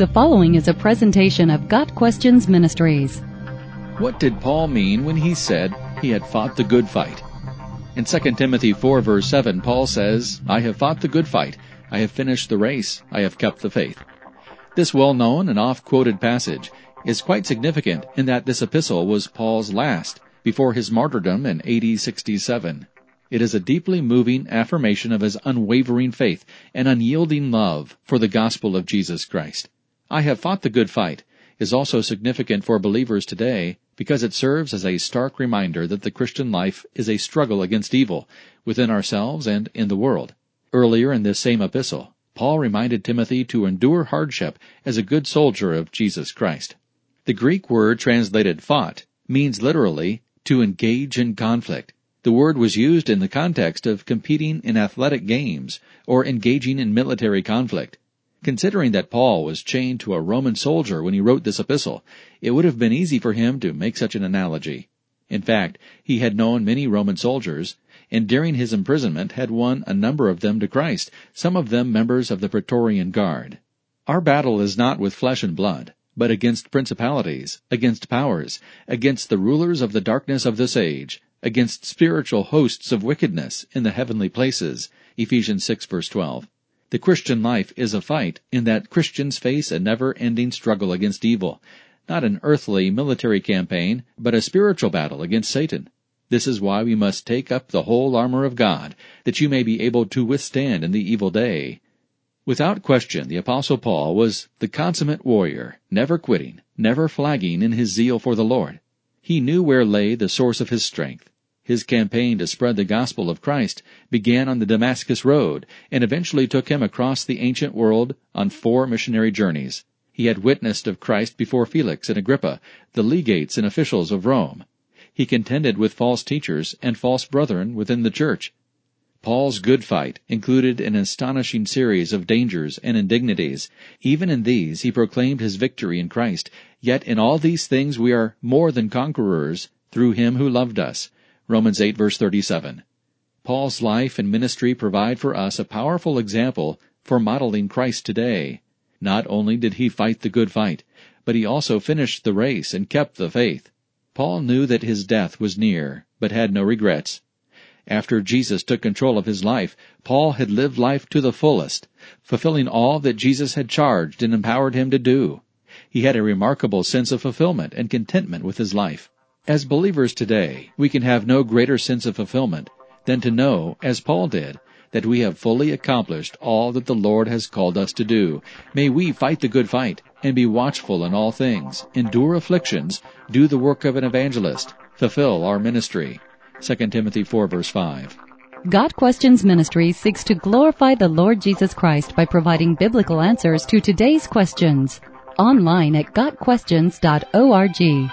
The following is a presentation of Got Questions Ministries. What did Paul mean when he said he had fought the good fight? In 2 Timothy 4 verse 7, Paul says, I have fought the good fight, I have finished the race, I have kept the faith. This well-known and oft-quoted passage is quite significant in that this epistle was Paul's last before his martyrdom in AD 67. It is a deeply moving affirmation of his unwavering faith and unyielding love for the gospel of Jesus Christ. I have fought the good fight is also significant for believers today because it serves as a stark reminder that the Christian life is a struggle against evil within ourselves and in the world. Earlier in this same epistle, Paul reminded Timothy to endure hardship as a good soldier of Jesus Christ. The Greek word translated fought means literally to engage in conflict. The word was used in the context of competing in athletic games or engaging in military conflict. Considering that Paul was chained to a Roman soldier when he wrote this epistle, it would have been easy for him to make such an analogy. In fact, he had known many Roman soldiers, and during his imprisonment had won a number of them to Christ, some of them members of the Praetorian Guard. Our battle is not with flesh and blood, but against principalities, against powers, against the rulers of the darkness of this age, against spiritual hosts of wickedness in the heavenly places. Ephesians 6 verse 12. The Christian life is a fight in that Christians face a never-ending struggle against evil, not an earthly military campaign, but a spiritual battle against Satan. This is why we must take up the whole armor of God, that you may be able to withstand in the evil day. Without question, the Apostle Paul was the consummate warrior, never quitting, never flagging in his zeal for the Lord. He knew where lay the source of his strength. His campaign to spread the gospel of Christ began on the Damascus Road and eventually took him across the ancient world on four missionary journeys. He had witnessed of Christ before Felix and Agrippa, the legates and officials of Rome. He contended with false teachers and false brethren within the church. Paul's good fight included an astonishing series of dangers and indignities. Even in these he proclaimed his victory in Christ. Yet in all these things we are more than conquerors through him who loved us. Romans 8 verse 37. Paul's life and ministry provide for us a powerful example for modeling Christ today. Not only did he fight the good fight, but he also finished the race and kept the faith. Paul knew that his death was near, but had no regrets. After Jesus took control of his life, Paul had lived life to the fullest, fulfilling all that Jesus had charged and empowered him to do. He had a remarkable sense of fulfillment and contentment with his life. As believers today, we can have no greater sense of fulfillment than to know, as Paul did, that we have fully accomplished all that the Lord has called us to do. May we fight the good fight and be watchful in all things, endure afflictions, do the work of an evangelist, fulfill our ministry. 2 Timothy 4 verse 5. Got Questions Ministry seeks to glorify the Lord Jesus Christ by providing biblical answers to today's questions. Online at GotQuestions.org.